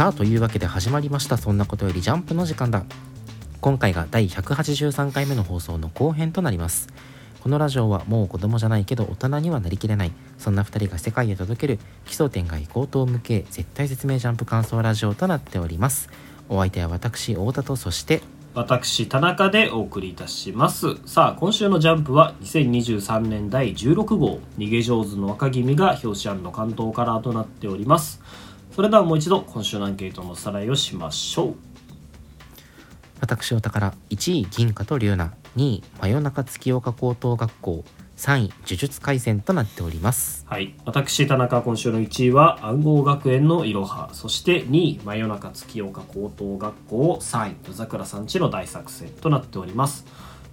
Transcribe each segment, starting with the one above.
さあというわけで始まりました。そんなことよりジャンプの時間だ。今回が第183回目の放送の後編となります。このラジオはもう子供じゃないけど大人にはなりきれない。そんな2人が世界へ届ける奇想天外高等無形絶対説明ジャンプ感想ラジオとなっております。お相手は私太田とそして私田中でお送りいたします。さあ今週のジャンプは2023年第16号逃げ上手の若君が表紙案の関東カラーとなっております。それではもう一度今週のアンケートのおさらいをしましょう。私お宝1位銀貨と龍奈2位真夜中月岡高等学校。3位呪術廻戦となっております。はい。私田中今週の1位は暗号学園のいろは。そして2位真夜中月岡高等学校。3位夜桜さんちの大作戦となっております。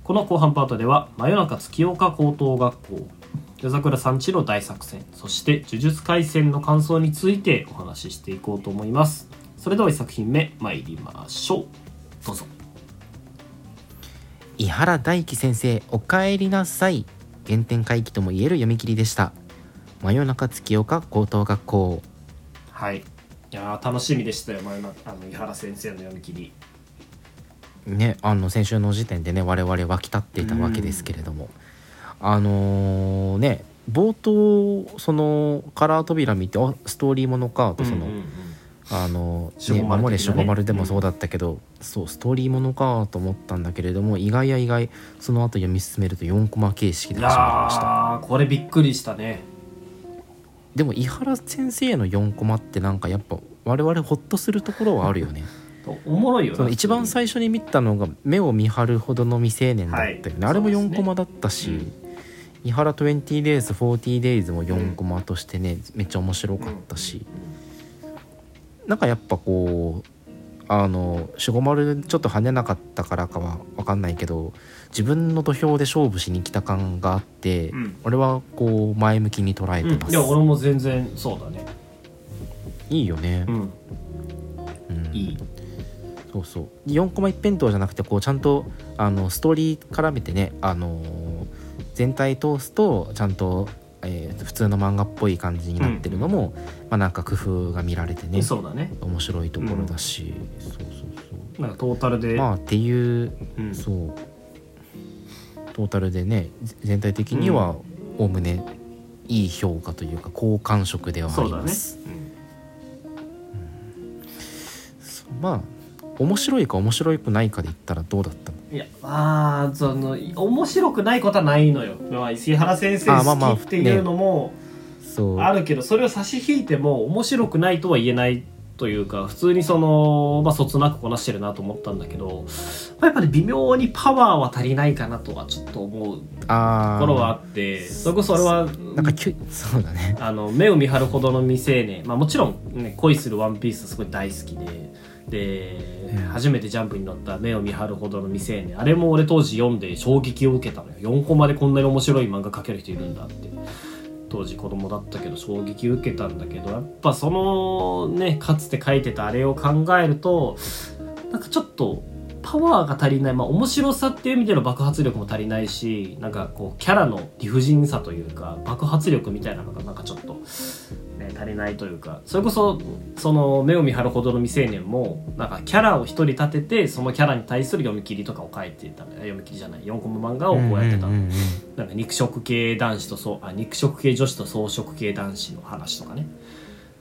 この後半パートでは真夜中月岡高等学校夜桜さんちの大作戦そして呪術廻戦の感想についてお話ししていこうと思います。それでは1作品目参りましょう。どうぞ。伊原大樹先生おかえりなさい。原点回帰とも言える読み切りでした。真夜中月岡高等学校。はい。いや楽しみでしたよ真夜中あの井原先生の読み切り。ねあの先週の時点でね我々沸き立っていたわけですけれども、あのー、ね冒頭そのカラー扉見てあストーリーものかとその、うんうんうん。あの、ね、守れ守護丸でもそうだったけど、うん、そうストーリーものかと思ったんだけれども意外や意外その後読み進めると4コマ形式で始まりました。これびっくりしたね。でも井原先生の4コマってなんかやっぱ我々ホッとするところはあるよね。おもろいよその一番最初に見たのが「目を見張るほどの未成年」だったよね、はい、あれも4コマだったし、ねうん、井原 20days40days も4コマとしてね、うん、めっちゃ面白かったし、なんかやっぱこうあの守護丸ちょっと跳ねなかったからかは分かんないけど自分の土俵で勝負しに来た感があって、うん、俺はこう前向きに捉えてます、うん、いや俺も全然そうだね。いいよね。うん、うん、いい。そうそう。4コマ一辺倒じゃなくてこうちゃんとあのストーリー絡めてねあの全体通すとちゃんと、えー、普通の漫画っぽい感じになってるのも、うん、まあなんか工夫が見られてねそうだね。面白いところだし、うん、そうそう。そうなんかトータルで。まあっていう、うん、そう。トータルでね全体的にはおおむねいい評価というか好感触ではあります。まあ面白いか面白くないかで言ったらどうだったの？いやまあその面白くないことはないのよ、まあ、石原先生好きっていうのもあるけど、それを差し引いても面白くないとは言えないというか普通にそのまあそつなくこなしてるなと思ったんだけどやっぱり微妙にパワーは足りないかなとはちょっと思うところはあってそれこそ俺はなんかそうだね。あの目を見張るほどの未成年。まあもちろん、ね、恋するワンピースすごい大好きで。で、初めてジャンプに乗った目を見張るほどの未成年あれも俺当時読んで衝撃を受けたのよ。4コマでこんなに面白い漫画描ける人いるんだって。当時子供だったけど衝撃受けたんだけどやっぱそのねかつて書いてたあれを考えるとなんかちょっとパワーが足りない、まあ、面白さっていう意味での爆発力も足りないしなんかこうキャラの理不尽さというか爆発力みたいなのがなんかちょっと足りないというかそれこそその目を見張るほどの未成年もなんかキャラを一人立ててそのキャラに対する読み切りとかを書いてた。読み切りじゃない4コマ漫画をこうやってた。なんか肉食系男子とそうあ肉食系女子と草食系男子の話とかね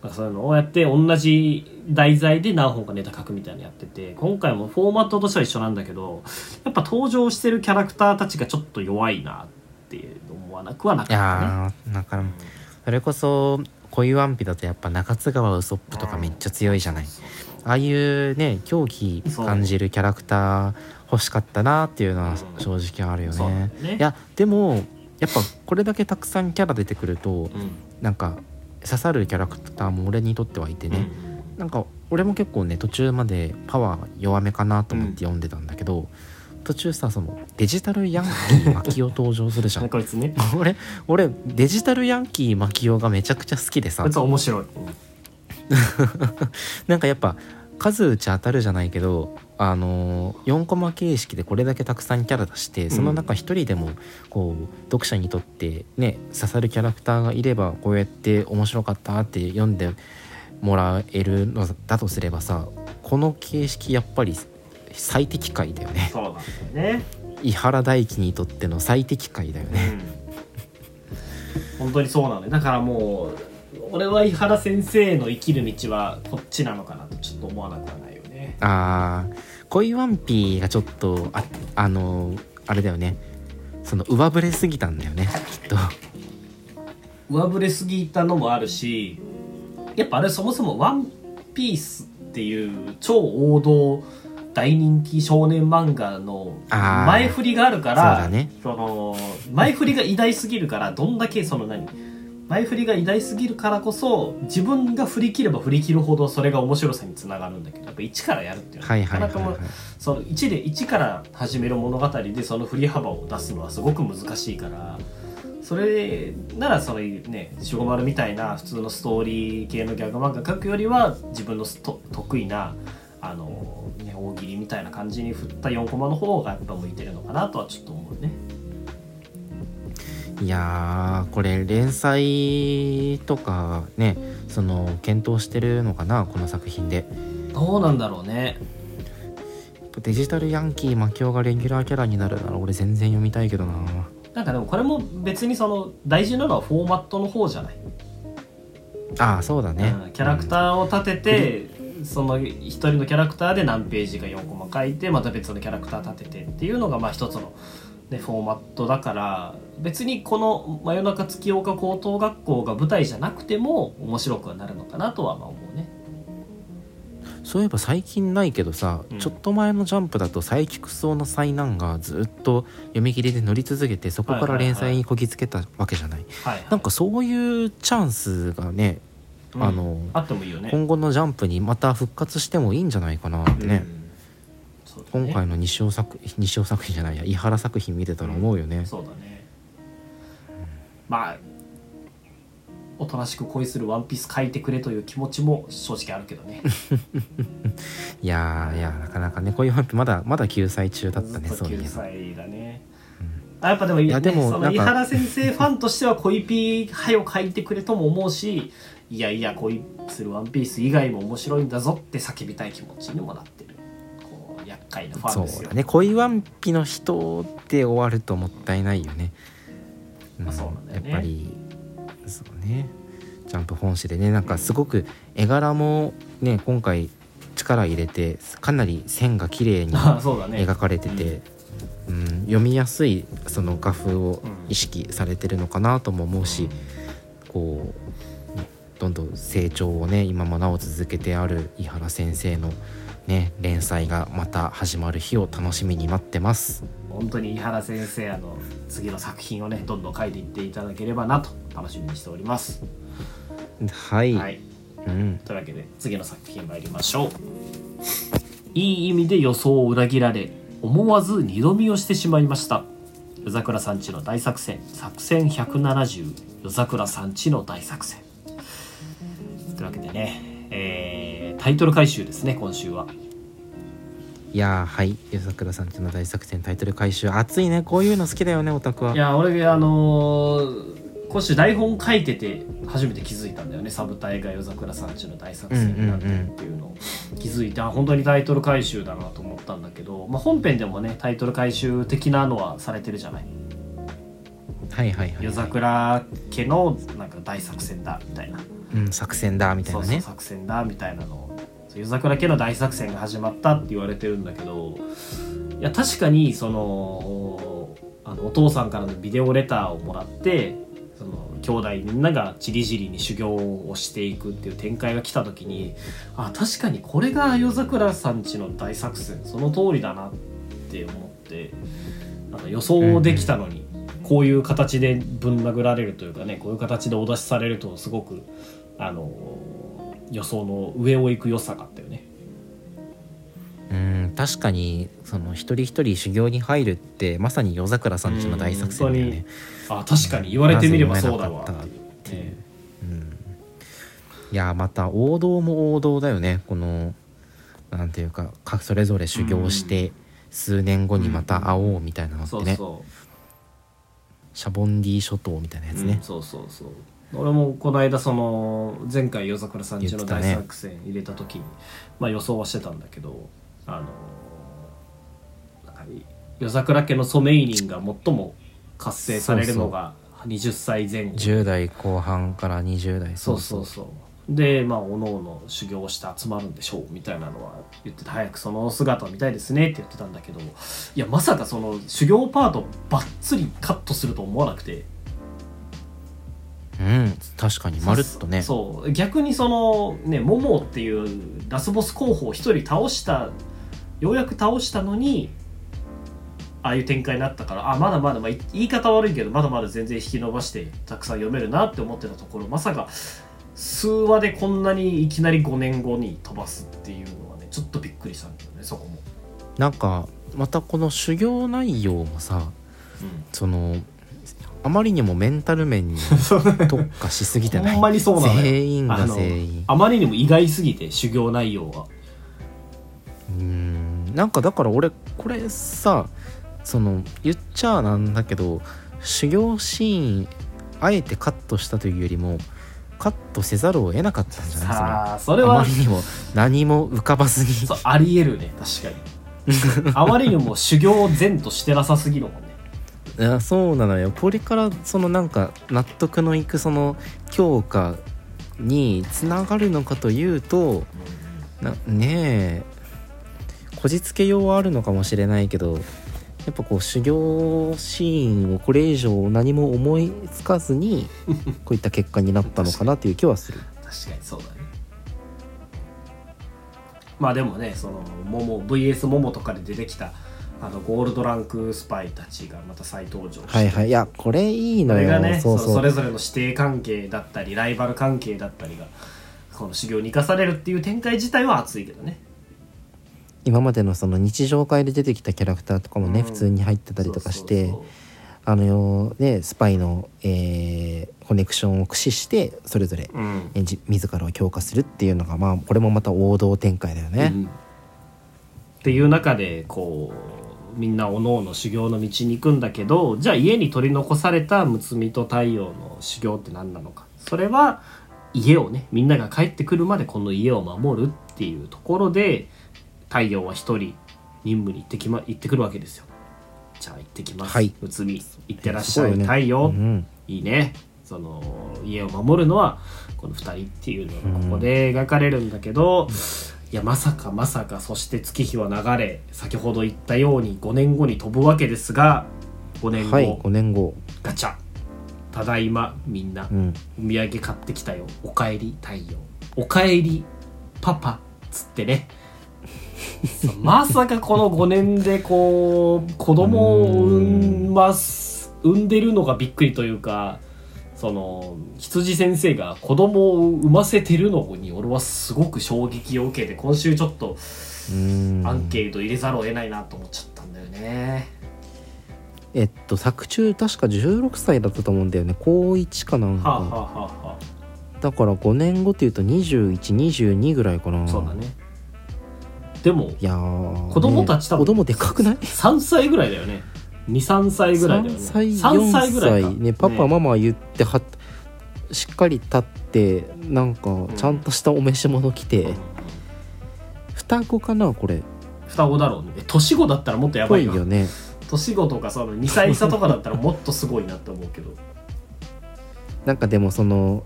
なんかそういうのをやって同じ題材で何本かネタ書くみたいなのやってて今回もフォーマットとしては一緒なんだけどやっぱ登場してるキャラクターたちがちょっと弱いなって思わなくはなかったね。なんかそれこそ恋ワンピだとやっぱ中津川ウソップとかめっちゃ強いじゃない、ああいうね狂気感じるキャラクター欲しかったなっていうのは正直あるよね。ね。いやでもやっぱこれだけたくさんキャラ出てくると、うん、なんか刺さるキャラクターも俺にとってはいてね、うん、なんか俺も結構ね途中までパワー弱めかなと思って読んでたんだけど、うん。途中さそのデジタルヤンキーマキオ登場するじゃん。こいつね。俺俺デジタルヤンキーマキオがめちゃくちゃ好きでさ。こいつ面白い。なんかやっぱ数打ち当たるじゃないけどあの4コマ形式でこれだけたくさんキャラ出してその中一人でもこう読者にとってね刺さるキャラクターがいればこうやって面白かったって読んでもらえるのだとすればさこの形式やっぱり最適解だよね。そうなんだよね。伊原大樹にとっての最適解だよね。うん。本当にそうなのよ。だからもう俺は井原先生の生きる道はこっちなのかなとちょっと思わなくはないよね。あー恋ワンピーがちょっとああのあれだよね。その上振れすぎたんだよねきっと。上振れすぎたのもあるしやっぱあれそもそも「ワンピースっていう超王道大人気少年漫画の前振りがあるからだね。その前振りが偉大すぎるからどんだけその何前振りが偉大すぎるからこそ自分が振り切れば振り切るほどそれが面白さにつながるんだけどやっぱ一からやるっていうのはなかなかはいその1で1から始める物語でその振り幅を出すのはすごく難しいからそれならそういうね守護丸みたいな普通のストーリー系のギャグ漫画描くよりは自分の得意なあの、ね、大喜利みたいな感じに振った4コマの方がやっぱ向いてるのかなとはちょっと思。いやーこれ連載とかねその検討してるのかなこの作品でどうなんだろうね。デジタルヤンキーマキオがレギュラーキャラになるなら俺全然読みたいけどななんかでもこれも別にその大事なのはフォーマットの方じゃない？ああそうだね、うんキャラクターを立てて、その一人のキャラクターで何ページか4コマ書いてまた別のキャラクター立ててっていうのがまあ一つの、ね、フォーマットだから別にこの「真夜中月岡高等学校」が舞台じゃなくても面白くはなるのかなとはまあ思うね。そういえば最近ないけどさ、うん。ちょっと前のジャンプだとサイキクソウの災難がずっと読み切りで乗り続けてそこから連載にこぎつけたわけじゃない,、はい、なんかそういうチャンスがね、うん。あのあってもいいよね。今後のジャンプにまた復活してもいいんじゃないかなってね、うん。そね。今回の西尾作西尾作品じゃないや伊原作品見てたら思うよね、そうだね。まあおとなしく恋するワンピース書いてくれという気持ちも正直あるけどね。いやーいやなかなかねこういうワンピまだまだ救済中だったねずっと9そういえば。歳だね、あやっぱでも,、ね、やでも井原先生ファンとしては恋ピーはよ書いてくれとも思うしいやいや恋するワンピース以外も面白いんだぞって叫びたい気持ちにもなってるこう厄介なファンそですよ。うだね。恋ワンピの人で終わるともったいないよね、まあそうなんだよね。やっぱりそうね。ジャンプ本誌でね。なんかすごく絵柄もね今回力入れてかなり線が綺麗に 描かれてて、うん。読みやすいその画風を意識されてるのかなとも思うし、こう、ねどんどん成長をね今もなお続けてある井原先生のね連載がまた始まる日を楽しみに待ってます。本当に井原先生あの次の作品をねどんどん書いていっていただければなと楽しみにしております、はい、はい。うん、というわけで次の作品参りましょう。いい意味で予想を裏切られ思わず二度見をしてしまいました。夜桜さんちの大作戦。作戦170夜桜さんちの大作戦というわけでね、えータイトル回収ですね今週は。いやーはい。夜桜さんちの大作戦タイトル回収。熱いね。こういうの好きだよねオタクは。いや俺あのー今週台本書いてて初めて気づいたんだよねサブタイが夜桜さんちの大作戦なんだっていうのを。気づいて、あ本当にタイトル回収だなと思ったんだけど、まあ、本編でもねタイトル回収的なのはされてるじゃない？はいはいはい夜桜家のなんか大作戦だみたいなうん作戦だみたいそうそうなね作戦だみたいなの。夜桜家の大作戦が始まったって言われてるんだけどいや確かにそのあのお父さんからのビデオレターをもらってその兄弟みんながちりぢりに修行をしていくっていう展開が来た時にあ確かにこれが夜桜さんちの大作戦。その通りだなって思ってなんか予想できたのに、こういう形でぶん殴られるというかねこういう形でお出しされるとすごくあの予想の上を行く良さがあったよね。うん確かにその一人一人修行に入るってまさに夜桜さんちの大作戦だよね。あ確かに。言われてみればそうだわ。ったっていいやまた王道も王道だよね。このなんていうかかそれぞれ修行して数年後にまた会おうみたいなのってね、そうそシャボンディ諸島みたいなやう、つね。うん、そうそうそう俺もこの間その前回夜桜さんちの大作戦入れた時に、まあ予想はしてたんだけどあの夜桜家のソメイニンが最も活性されるのが20歳前後。10代後半から20代そうそうそう。でまあおのおの修行して集まるんでしょうみたいなのは言ってて早くその姿を見たいですねって言ってたんだけどいやまさかその修行パートばっつりカットすると思わなくてうん。確かにまるっとね。そう。逆にそのねモモっていうラスボス候補を一人倒したようやく倒したのにああいう展開になったからあまだまだ、まあ、い言い方悪いけどまだまだ全然引き伸ばしてたくさん読めるなって思ってたところまさか数話でこんなにいきなり5年後に飛ばすっていうのはねちょっとびっくりしたんだよねそこも。なんかまたこの修行内容もさそのあまりにもメンタル面に 特化しすぎてないほんまにそうなのよ。全員が全員。あまりにも意外すぎて修行内容が。うん。なんかだから俺これさその言っちゃなんだけど修行シーンあえてカットしたというよりもカットせざるを得なかったんじゃない？さあそそれは。まりにも何も浮かばずにそうありえるね。確かに。あまりにも修行を善としてなさすぎるもんねいやそうなのよ。これからそのなんか納得のいくその強化につながるのかというとなねえ。こじつけようはあるのかもしれないけどやっぱこう修行シーンをこれ以上何も思いつかずに こういった結果になったのかなっていう気はする。確かにそうだね。まあでもねそのモモ VS モモとかで出てきたあのゴールドランクスパイたちがまた再登場はいはい。いやこれいいそのよ。れがねそうそう。そそれぞれの師弟関係だったりライバル関係だったりがこの修行に生かされるっていう展開自体は熱いけどね。今までのその日常会で出てきたキャラクターとかもね、うん。普通に入ってたりとかしてそうそうあのねスパイの、えーコネクションを駆使してそれぞれそううん。えじ自らを強化するっていうのがまあこれもまた王道展開だよね。うん。っていう中でこうみんなおのおの修行の道に行くんだけどじゃあ家に取り残されたむつみと太陽の修行って何なのか。それは家をねみんなが帰ってくるまでこの家を守るっていうところで太陽は一人任務に行ってき、ま、行ってくるわけですよ。じゃあ行ってきます。はい。むつみ。行ってらっしゃい、太陽、うんいいね。その家を守るのはこの2人っていうのがここで描かれるんだけど、いやまさかまさかそして月日は流れ先ほど言ったように5年後に飛ぶわけですが5年後、はい5年後、ガチャ。ただいまみんなうん、お土産買ってきたよ。おかえり太陽おかえりパパつってね。まさかこの5年でこう子供を産ます産んでるのがびっくりというかその羊先生が子供を産ませてるのに俺はすごく衝撃を受けて今週ちょっとうん。アンケート入れざるを得ないなと思っちゃったんだよね。えっと作中確か16歳だったと思うんだよね。高1かなんか、はあ、はあはあはだから5年後っていうと2122ぐらいかな。あ、そうだね。でもいやー子供たち多分ね子供でかくない？3歳ぐらいだよね23歳ぐらいだよね。3歳3歳ぐらいか。4歳ね。パパママ言ってはしっかり立ってなんかちゃんとしたお召し物着て、うん双子かなこれ。双子だろうね。え年子だったらもっとやぽばいよいよね。年子とかその2歳差とかだったらもっとすごいなって思うけど。なんかでもその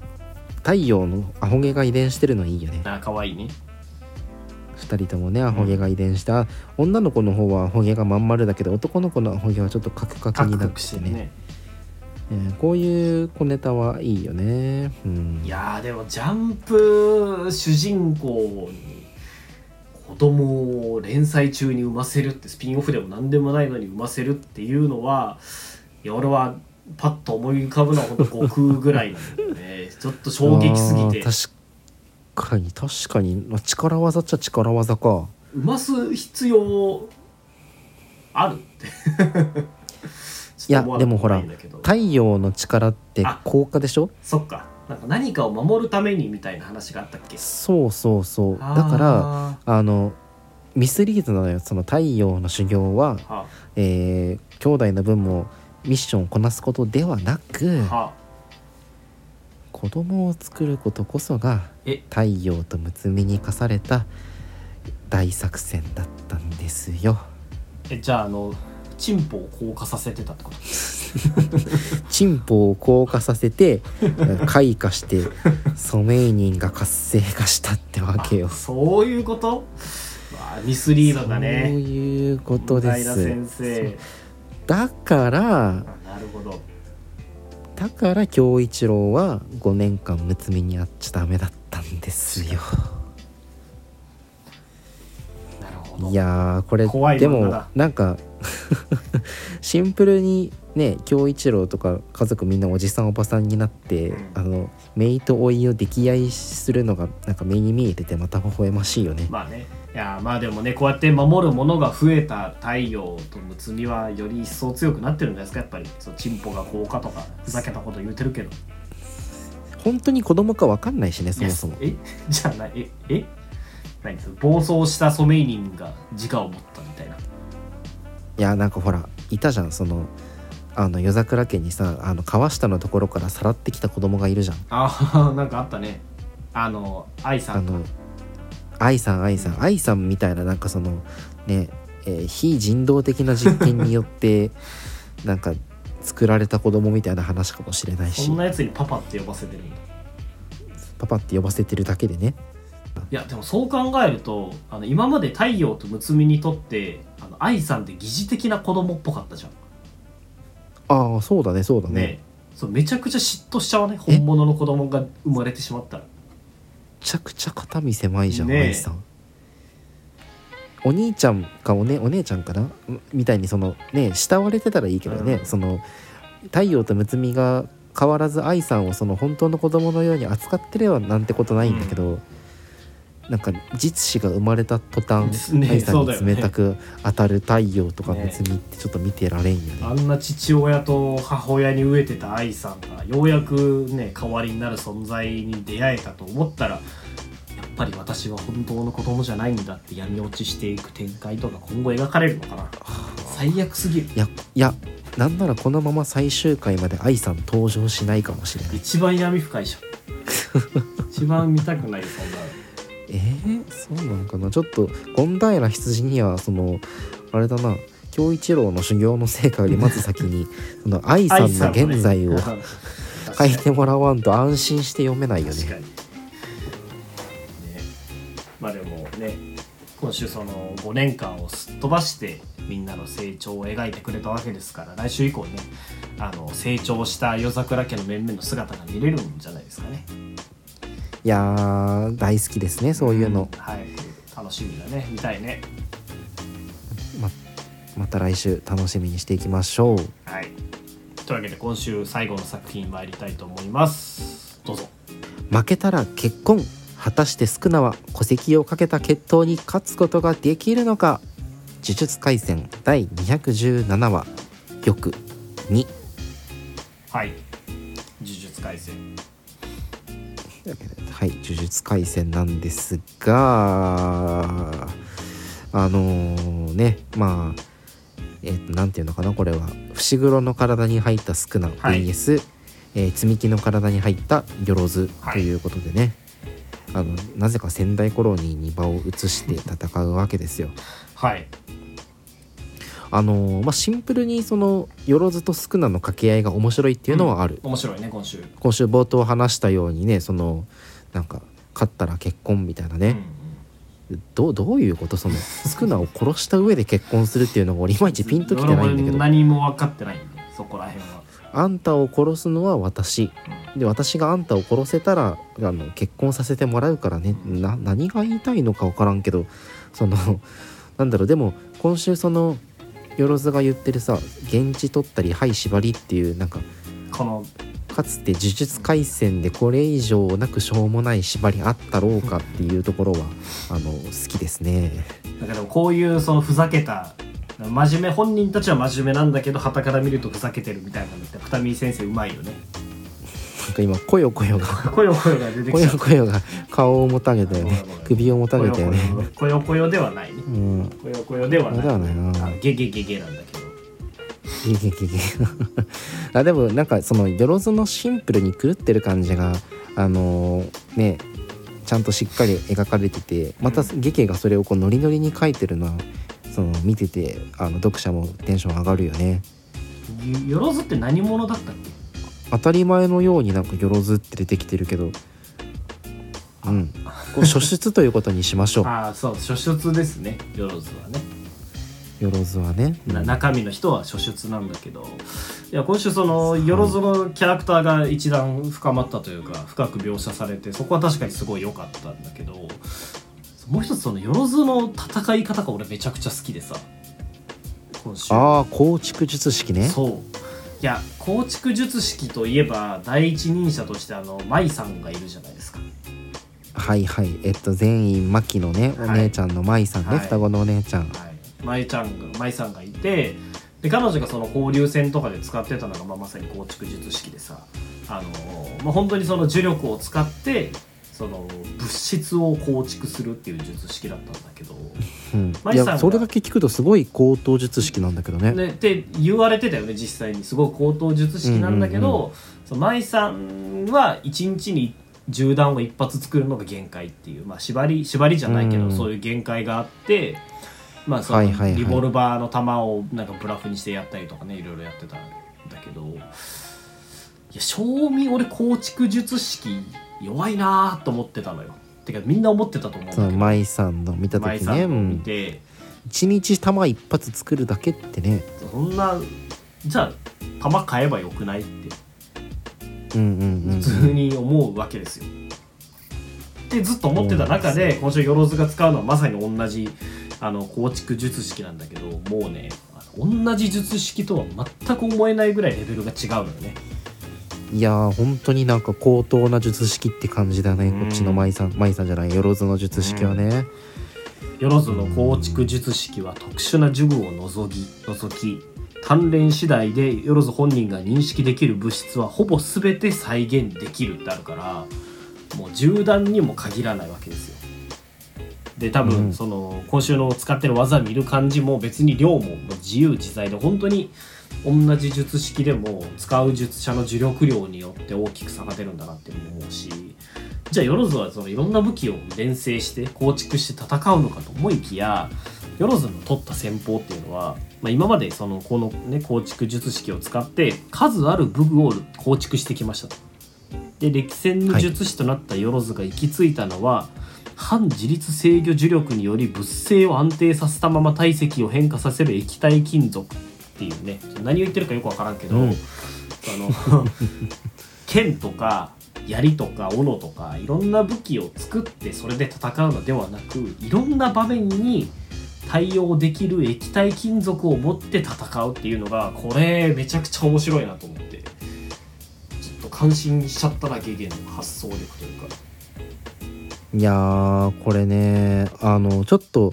太陽のアホ毛が遺伝してるのいいよね。あ可愛いね2人ともねアホ毛が遺伝した、女の子の方はアホ毛がまん丸だけど男の子のアホ毛はちょっとカクカクになってね。ね。えーこういう小ネタはいいよね。うん。いやーでもジャンプ主人公に子供を連載中に産ませるってスピンオフでも何でもないのに産ませるっていうのはいや俺はパッと思い浮かぶのは本当悟空ぐらいなんだよね。ちょっと衝撃すぎて。確かに確かに、まあ、力技っちゃ力技か。産ます必要ある？っ ていやでもほら太陽の力ってあ効果でしょ？そっか。なんか何かを守るためにみたいな話があったっけ？そうそうそう。だからあのミスリードなのよ。その太陽の修行は、らはえー兄弟の分もミッションをこなすことではなくあ。は子供を作ることこそがえ？太陽とむつみに課された大作戦だったんですよ。えじゃああのチンポを硬化させてたってこと？チンポを硬化させて 開花してソメイニンが活性化したってわけよ。あそういうこと？ミスリードだそうねいうことです。平先生。だからあなるほどだから京一郎は5年間むつみにやっちゃダメだったんですよ。いやーこれでもなんか シンプルにね京一郎とか家族みんなおじさんおばさんになって、うん。あの姪と甥を溺愛するのがなんか目に見えててまた微笑ましいよね。まあね。いやまあでもねこうやって守るものが増えた太陽とむつみはより一層強くなってるんじゃないですか。やっぱりそうチンポが効果とかふざけたこと言うてるけど。本当に子供か分かんないしねそもそも。え？じゃあなえ？え？何暴走したソメイニンが自我を持ったみたいな。いやなんかほらいたじゃんそのあの夜桜家にさあの川下のところからさらってきた子供がいるじゃん。あなんかあったね。あの愛さんあの愛さん愛さん。愛さんみたいななんかそのね、えー非人道的な実験によって なんか作られた子供みたいな話かもしれないし。そんなやつにパパって呼ばせてるんだパパって呼ばせてるだけでね。いやでもそう考えるとあの今まで太陽とむつみにとってあの愛さんって疑似的な子供っぽかったじゃんああそうだねそうだね。ね。そうめちゃくちゃ嫉妬しちゃうね本物の子供が生まれてしまったら。めちゃくちゃ肩身狭いじゃん、ね。え愛さん。お兄ちゃんかお,、ね、お姉ちゃんかな？みたいにそのね慕われてたらいいけどね、うん。その太陽とむつみが変わらず愛さんをその本当の子供のように扱ってればなんてことないんだけど、なんか実子が生まれた途端、ね。愛さんに冷たく当たる太陽とかね。むつみってちょっと見てられんよね。あんな父親と母親に飢えてた愛さんがようやくね代わりになる存在に出会えたと思ったらやっぱり私は本当の子供じゃないんだって闇落ちしていく展開とか今後描かれるのかな。最悪すぎる。いやいやなんならこのまま最終回まで愛さん登場しないかもしれない。一番闇深いじゃん。一番見たくないよそんなのえー、そうなのかな。ちょっと権平羊にはそのあれだな。京一郎の修行の成果よりまず先にその 愛さんの現在を 書いてもらわんと安心して読めないよね。ね、まあでもね今週その5年間をすっ飛ばしてみんなの成長を描いてくれたわけですから来週以降ねあの成長した夜桜家の面々の姿が見れるんじゃないですかねいやー大好きですねそういうの、はい。楽しみだね。見たいね。ままた来週楽しみにしていきましょう。はい。というわけで今週最後の作品参りたいと思います。どうぞ。負けたら結婚果たして宿儺は戸籍をかけた決闘に勝つことができるのか。呪術廻戦第217話玉2はい。呪術廻戦はい呪術廻戦なんですがあのーねまあえっ、となんていうのかなこれは。伏黒の体に入った宿儺はい。VS、えー積み木の体に入った鎧ということでね、あのなぜか仙台コロニーに場を移して戦うわけですよ。はい。あのーまあ、シンプルにその鎧と宿儺の掛け合いが面白いっていうのはある、面白いね今週。今週冒頭話したようにねそのなんか勝ったら結婚みたいなね、どうどういうことその 宿儺を殺した上で結婚するっていうのが俺いまいちピンときてないんだけど。何も分かってないんでそこら辺は、あんたを殺すのは私。で私があんたを殺せたらあの結婚させてもらうからね。な何が言いたいのか分からんけどその なんだろう。でも今週そのよろずが言ってるさ現地取ったりはい縛りっていうなんかこのかつて呪術廻戦でこれ以上なくしょうもない縛りあったろうかっていうところはあの好きですね。だからこういうそのふざけた真面目本人たちは真面目なんだけど傍から見るとふざけてるみたいなのって二見先生うまいよね。なんか今こよこよがこよこよが出てこきた。よこよが顔をもたげたよね。首をもたげたよね。こよこよではないね。うん。こよこよではない。ではないな。あゲゲゲゲなんだけど あでもなんかそのよろずのシンプルに狂ってる感じがあのーねちゃんとしっかり描かれててまた劇がそれをこうノリノリに描いてるのはその見ててあの読者もテンション上がるよね。よろずって何者だったっけ？当たり前のようになんかよろずって出てきてるけど。うん。こう初出ということにしましょう。ああそう初出ですね。よろずはねよろずはね、な中身の人は初出なんだけど。いや今週そのよろずのキャラクターが一段深まったというか深く描写されてそこは確かにすごい良かったんだけどもう一つそのよろずの戦い方が俺めちゃくちゃ好きでさ。今週。ああ構築術式ね。そう。いや構築術式といえば第一人者としてあの舞さんがいるじゃないですか。はいはい。えっと全員マキのねお姉ちゃんの舞さんね、はい。双子のお姉ちゃん。はい舞ちゃんが舞さんがいてで彼女がその交流戦とかで使ってたのが、まあ、まさに構築術式でさあの、まあ、本当にその呪力を使ってその物質を構築するっていう術式だったんだけど、うん、いやそれだけ聞くとすごい高等術式なんだけどね。ね、って言われてたよね実際に。すごい高等術式なんだけど、うんうんさんは1日に銃弾を一発作るのが限界っていう、まあ、縛り縛りじゃないけど、うん。そういう限界があって、まあそのリボルバーの弾をなんかブラフにしてやったりとかねいろいろやってたんだけどいや正味俺構築術式弱いなーと思ってたのよ。てかみんな思ってたと思うんだけど。舞さんの見た舞時ね、見ん、て、一日弾一発作るだけってね。そんなじゃあ弾買えばよくないって。うんうんうん普通に思うわけですよ。でずっと思ってた中で今週よろずが使うのはまさに同じあの構築術式なんだけどもうね同じ術式とは全く思えないぐらいレベルが違うのよね。いやー本当になんか高等な術式って感じだねうんこっちの舞さん舞さんじゃないよろずの術式はね、よろずの構築術式は特殊な呪具を除き除き鍛錬次第でよろず本人が認識できる物質はほぼ全て再現できるってあるからもう銃弾にも限らないわけですよ。で多うん分その今週の使ってる技見る感じも別に量も自由自在で本当に同じ術式でも使う術者の呪力量によって大きく差が出るんだなって思うしじゃあヨロズはそのいろんな武器を連成して構築して戦うのかと思いきやヨロズの取った戦法っていうのは、まあ、今までそのこの、ね、構築術式を使って数ある武具を構築してきましたと。で歴戦の術師となったヨロズが行き着いたのは、反自律制御呪力により物性を安定させたまま体積を変化させる液体金属っていうね何を言ってるかよくわからんけど、うん。あの 剣とか槍とか斧とかいろんな武器を作ってそれで戦うのではなくいろんな場面に対応できる液体金属を持って戦うっていうのがこれめちゃくちゃ面白いなと思ってちょっと感心しちゃったなゲゲンの発想力というかいやーこれねあのちょっと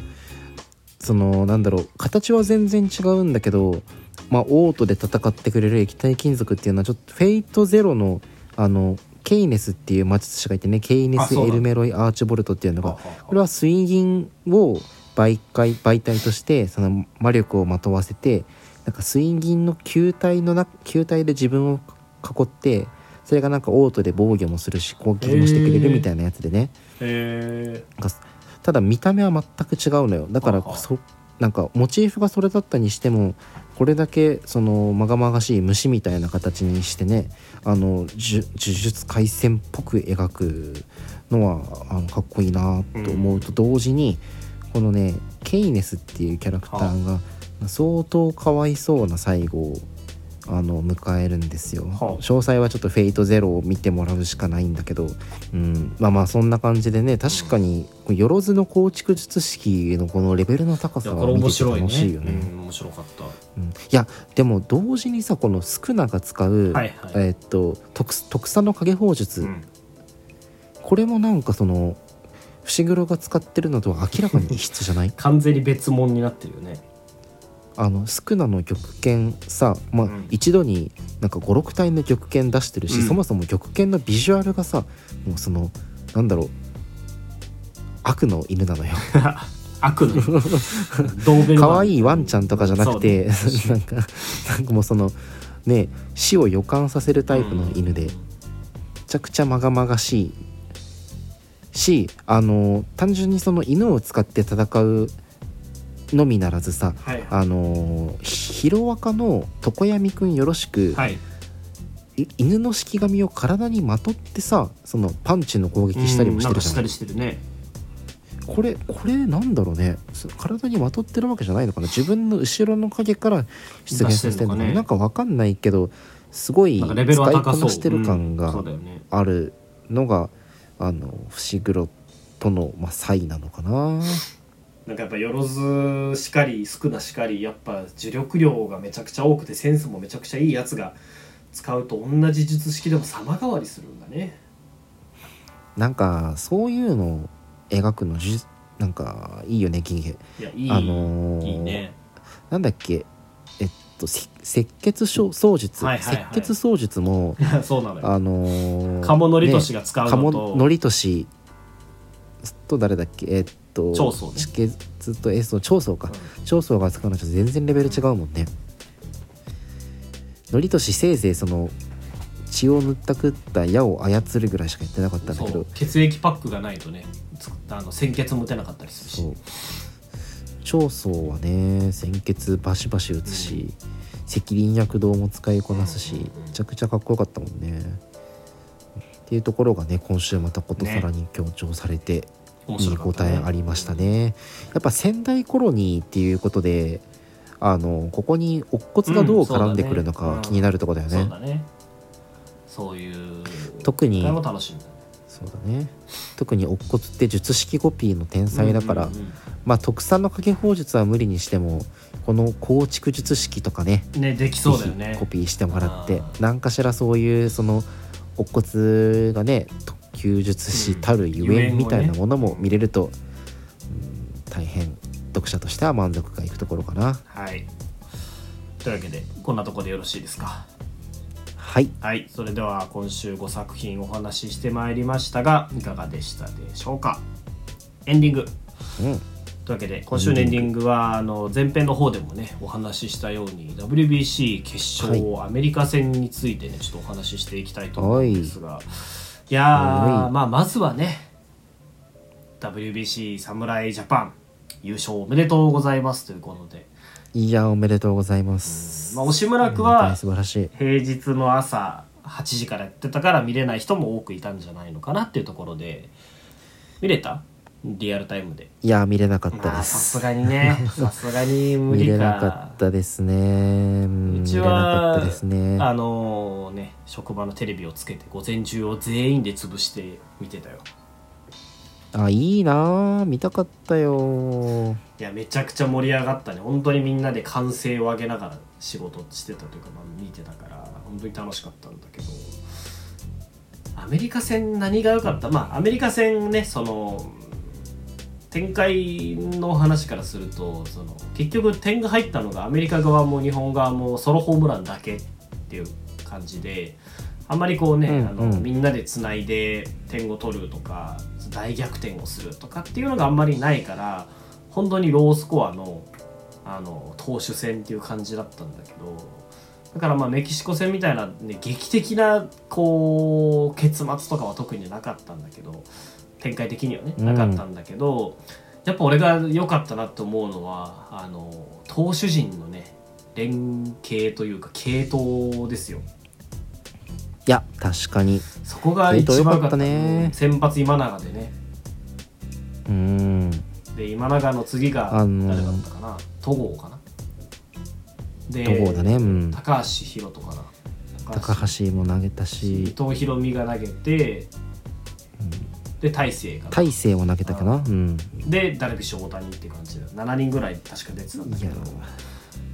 そのなんだろう形は全然違うんだけどまあオートで戦ってくれる液体金属っていうのはちょっとフェイトゼロのあのケイネスっていう魔術師がいてねケイネス・エルメロイ・アーチボルトっていうのがこれは水銀を媒介媒体としてその魔力をまとわせてなんか水銀の球体のな球体で自分を囲ってそれがなんかオートで防御もするし攻撃もしてくれるみたいなやつでね、へなんかただ見た目は全く違うのよ。だからそなんかモチーフがそれだったにしてもこれだけそのまがまがしい虫みたいな形にしてねあの呪呪術廻戦っぽく描くのはあのかっこいいなと思うと同時に、このねケイネスっていうキャラクターが相当かわいそうな最後をあの迎えるんですよ、はあ。詳細はちょっと「フェイトゼロを見てもらうしかないんだけど、うん、まあまあそんな感じでね確かによろずの構築術式のこのレベルの高さは見てて楽しいよね。うん、面白かった。うん。いやでも同時にさこのスクナが使う、はいはい。えーっと特特産の影砲術、うん。これもなんかその伏黒が使ってるのとは明らかに異質じゃない？完全に別物になってるよねあのスクナの玉剣さ、まあうん。一度になんか56体の玉剣出してるし、うん。そもそも玉剣のビジュアルがさもうそのなんだろう悪の犬なのよ。悪 の。可愛いワンちゃんとかじゃなくて、なんかなんかもうそのね死を予感させるタイプの犬で、めちゃくちゃまがまがしい。しあの単純にその犬を使って戦うのみならずさはい。はいあのヒロアカの常闇くんよろしく、はい。い犬の式紙を体にまとってさそのパンチの攻撃したりもしてるじゃない。うんなんかこれこれなんだろうね。そ体にまとってるわけじゃないのかな。自分の後ろの影から出現させてるのかね。なんかわかんないけどすごい使いこなしてる感うんがあるのが、あの伏黒との、まあ、差異なのかななんかやっぱよろずしかりスクナしかりやっぱ呪力量がめちゃくちゃ多くてセンスもめちゃくちゃいいやつが使うと同じ術式でも様変わりするんだね。なんかそういうのを描くのじゅなんかいいよね銀兵。いやいい、あのーいいね。なんだっけ？えっとせ赤血症槍術、はいはい。はい赤血槍術も そうなのよ。あのー鴨のりとしが使うの鴨と、のりとしと誰だっけ？えっと長宗ね。地血とエスの長宗か。長宗が使うのと全然レベル違うもんね。のりとしせいぜいその血を塗ったくった矢を操るぐらいしかやってなかったんだけど。血液パックがないとねつあの鮮血も打てなかったりするし。そう。長宗はね鮮血バシバシ打つし、赤輪躍動も使いこなすし、うん。うんうんめちゃくちゃかっこよかったもんね。っていうところがね今週またことさらに強調されて、面見応白かったね。えありましたね。やっぱ仙台コロニーっていうことであのここに乙骨がどう絡んでくるのか気になるところだよね。そうだね。そういう特にそうだね。特に乙骨って術式コピーの天才だから、うんうんまあ特産の影砲術は無理にしてもこの構築術式とかねうんねできそうだよね。コピーしてもらって何かしらそういうその乙骨がね特級術師たるゆえんみたいなものも見れると、うん大変読者としては満足がいくところかな。はい。というわけでこんなところでよろしいですか？はい。はい。それでは今週5作品お話ししてまいりましたがいかがでしたでしょうか？エンディング。うん。というわけで今週のエンディングはあの前編の方でもねお話ししたように WBC 決勝、アメリカ戦についてねちょっとお話ししていきたいと思うんですがいやはい。ーまあまずはね WBC 侍ジャパン優勝おめでとうございますということで、いやおめでとうございます、まあ、押村区はに素晴らしい。平日の朝8時からやってたから見れない人も多くいたんじゃないのかなっていうところで。見れた？リアルタイムで。いや見れなかったまあさですすがにね。さすがに無理か見れなかったですね。うち見れなかはったですね。あのね職場のテレビをつけて午前中を全員で潰して見てたよ。あいいなあ見たかったよいやめちゃくちゃ盛り上がったね。本当にみんなで歓声を上げながら仕事してたというか、まあ、見てたから本当に楽しかったんだけど。アメリカ戦何が良かった？まあアメリカ戦ねその展開の話からするとその結局点が入ったのがアメリカ側も日本側もソロホームランだけっていう感じであんまりこうね、うんあのうん。みんなでつないで点を取るとか大逆転をするとかっていうのがあんまりないから本当にロースコアのあの投手戦っていう感じだったんだけどだからまあメキシコ戦みたいな、ね、劇的なこう結末とかは特になかったんだけど展開的にはねうん。なかったんだけど、やっぱ俺が良かったなと思うのはあの投手陣のね連携というか系統ですよ。いや確かに。そこが一番良かったね。うん先発今永でね。うん。で今永の次があのー。誰だったかな？戸郷かな？で戸郷だね。うん。高橋宏斗かな？高橋。も投げた伊し藤大海が投げて、で大勢が。大勢も投げたかな？うん。でダルビッシュ大谷って感じで7人ぐらい確か出てたんだいや。けど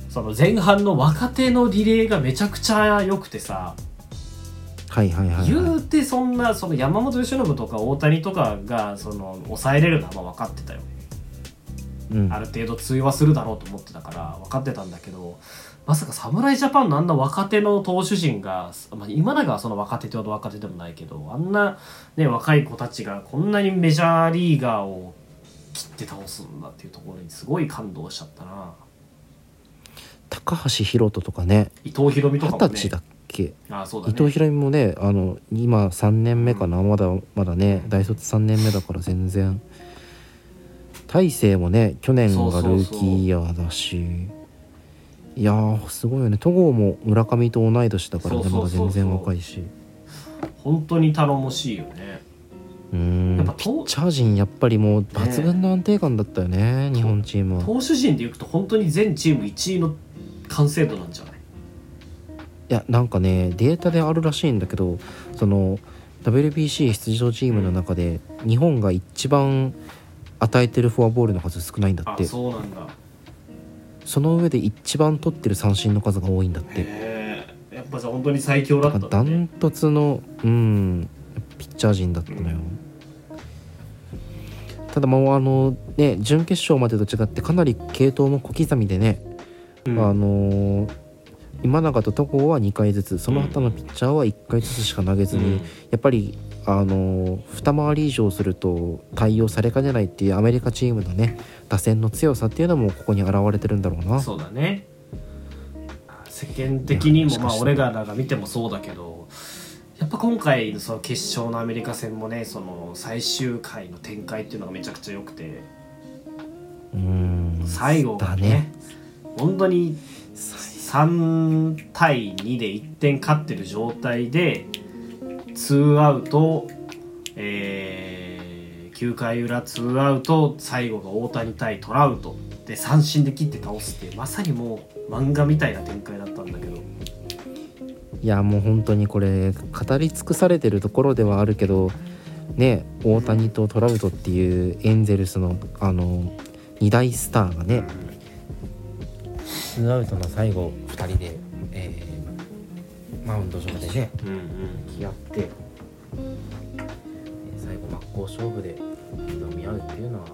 その前半の若手のリレーがめちゃくちゃ良くてさ、はいはいはい、言はうてそんなその山本由伸とか大谷とかがその抑えれるのはまあ分かってたよい、うん。ある程度通話するだろうと思ってたから分かってたんだけどまさか侍ジャパンのあんな若手の投手陣が、まあ、今永はその若手ってほど若手でもないけどあんな、ね、若い子たちがこんなにメジャーリーガーを切って倒すんだっていうところにすごい感動しちゃったな。高橋宏斗とかね。伊藤博美と二かもね。十歳だっけあそうだね伊藤博美もねあの今3年目かな。まだまだね大卒3年目だから全然。大勢もね去年がルーキーイヤーだしいやーすごいよね。戸郷も村上と同い年だからねまだそうそうそう。そう全然若いし。本当に頼もしいよね。うーん。やっぱピッチャー陣やっぱりもう抜群の安定感だったよね日本チームは。投手陣でいくと本当に全チーム1位の完成度なんじゃない？いやなんかねデータであるらしいんだけどその WBC 出場チームの中で日本が一番与えてるフォアボールの数少ないんだあって。そうなんだその上で一番取ってる三振の数が多いんだって。やっぱじゃあ本当に最強だったんだね。ダントツのうんピッチャー陣だったのよ、ただもうあのね準決勝までと違ってかなり系統も小刻みでね、うん。あのー今永と戸郷は2回ずつその他のピッチャーは1回ずつしか投げずに、うん。やっぱりあのー二回り以上すると対応されかねないっていうアメリカチームのね打線の強さっていうのもここに現れてるんだろうな。そうだね。世間的にもまあ俺らが見てもそうだけどやっぱ今回のその決勝のアメリカ戦もねその最終回の展開っていうのがめちゃくちゃ良くて。うん。最後がねだね。本当に3対2で1点勝ってる状態で2アウト、えー9回裏2アウト最後が大谷対トラウト。で三振で切って倒すってまさにもう漫画みたいな展開だったんだけど。いやもう本当にこれ語り尽くされてるところではあるけどね大谷とトラウトっていうエンゼルスのあの2大スターがねツーアウトの最後2人で、えーマウンド上でねうんうん。向き合ってえー最後真っ向勝負で挑み合うっていうのはフ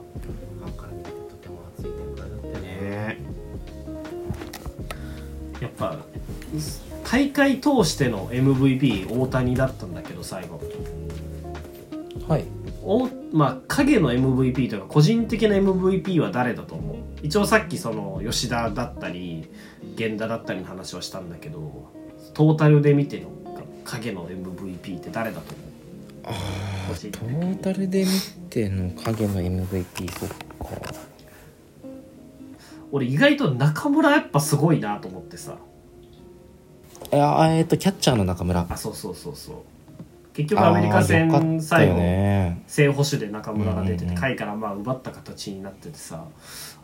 ァンから見ててとても熱い展開だった。ね。やっぱ大会通しての MVP 大谷だったんだけど最後。はい。おまあ影の MVP というか個人的な MVP は誰だと思う？一応さっきその吉田だったり源田だったりの話をしたんだけどトータルで見ての影の MVP って誰だと思う？あトータルで見ての影の MVP そっか。俺意外と中村やっぱすごいなと思ってさ。いやえっとキャッチャーの中村。あそうそうそうそう結局アメリカ戦あーよかったよ最後ね正捕手で中村が出てうんうんうん。て下位からまあ奪った形になっててさ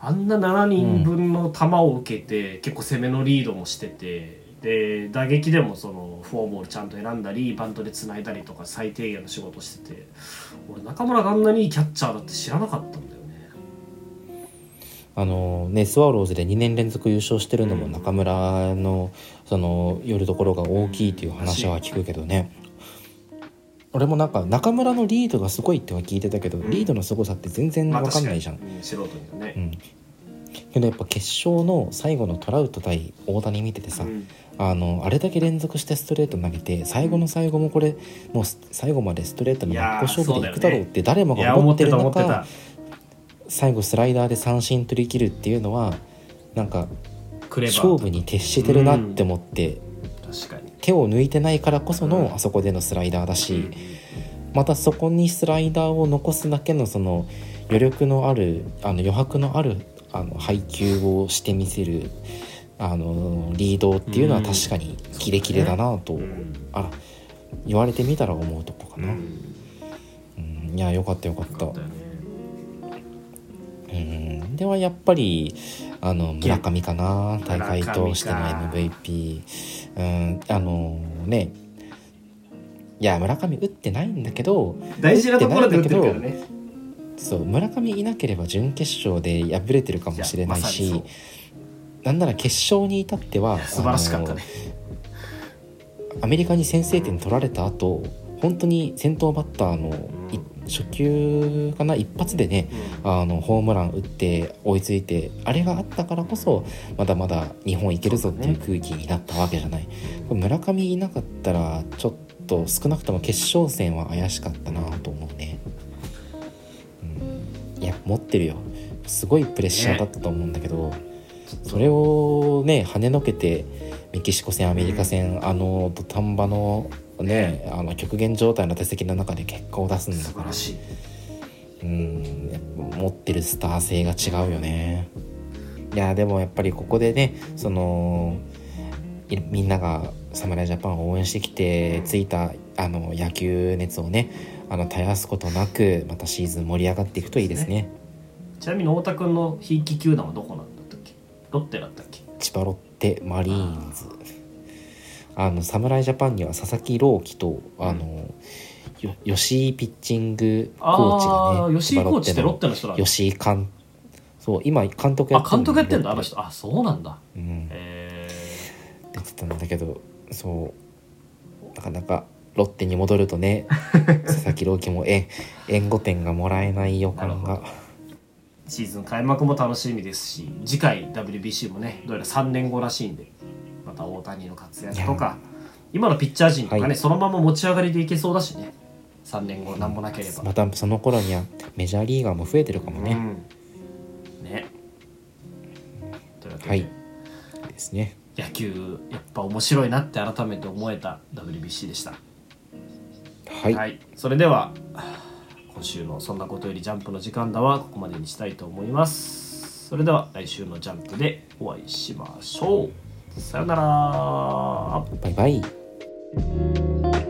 あんな7人分の球を受けて結構攻めのリードもしててで打撃でもそのフォアボールちゃんと選んだりバントでつないだりとか最低限の仕事してて俺中村があんなにいいキャッチャーだって知らなかったんだよね。あのねスワローズで2年連続優勝してるのもうん中村のその寄るところが大きいっていう話は聞くけどね俺もなんか中村のリードがすごいっては聞いてたけど、ん。リードの凄さって全然まあ分かんないじゃん、確かに。うん素人にはね。うん。けどやっぱ決勝の最後のトラウト対大谷見ててさ、うん。あのあれだけ連続してストレート投げて最後の最後もこれもうす最後までストレートの真っ向勝負でいくだろうって誰もが思ってた中。最後スライダーで三振取り切るっていうのはなんか勝負に徹してるなって思って、確かに。手を抜いてないからこそのうん。あそこでのスライダーだし、うん。またそこにスライダーを残すだけのその余力のあるあの余白のあるあの配球をしてみせるあのリードっていうのは確かにキレキレだなと、うんあ言われてみたら思うとこかな、うん。うんいやよかったよかった。うん。ではやっぱりあの村上かな。大会通しての MVP うんあのねいや村上打ってないんだけど大事なところで打ってるからね。そう村上いなければ準決勝で敗れてるかもしれないしやまなんなら決勝に至っては素晴らしかったね。アメリカに先制点取られた後本当に先頭バッターのい初球かな一発でねあのホームラン打って追いついてあれがあったからこそまだまだ日本いけるぞっていう空気になったわけじゃない、村上いなかったらちょっと少なくとも決勝戦は怪しかったなと思うね、うん、いや持ってるよ。すごいプレッシャーだったと思うんだけど、それをね跳ねのけてメキシコ戦アメリカ戦、あの土壇場のねあの極限状態の手席の中で結果を出すんだから。うんやっぱ持ってるスター性が違うよね。いやでもやっぱりここでねそのいみんなが侍ジャパンを応援してきてついたあの野球熱をねあの絶やすことなくまたシーズン盛り上がっていくといいですね。ちなみに太田君のひいき球団はどこなんだったっけ？ロッテだったっけ？千葉ロッテマリーンズあの侍ジャパンには佐々木朗希とあの、よ吉井ピッチングコーチあがねあ吉井コーチってロッテの人だ。吉井監そう今監督やあってる監督やってんだあの人。あそうなんだ。うん。え出てたんだけどそうなかなかロッテに戻るとね 佐々木朗希も援援護点がもらえない予感が。シーズン開幕も楽しみですし次回 WBC もねどうやら3年後らしいんで。また大谷の活躍とか今のピッチャー陣とかね、はい。そのまま持ち上がりでいけそうだしね。3年後なんもなければ、またその頃にはメジャーリーガーも増えてるかもね、うん。ね。というわけで、はい。ですね。野球やっぱ面白いなって改めて思えた WBC でした。はい、それでは今週の「そんなことよりジャンプ」の時間だはここまでにしたいと思います。それでは来週の「ジャンプ」でお会いしましょうさよなら。バイバイ。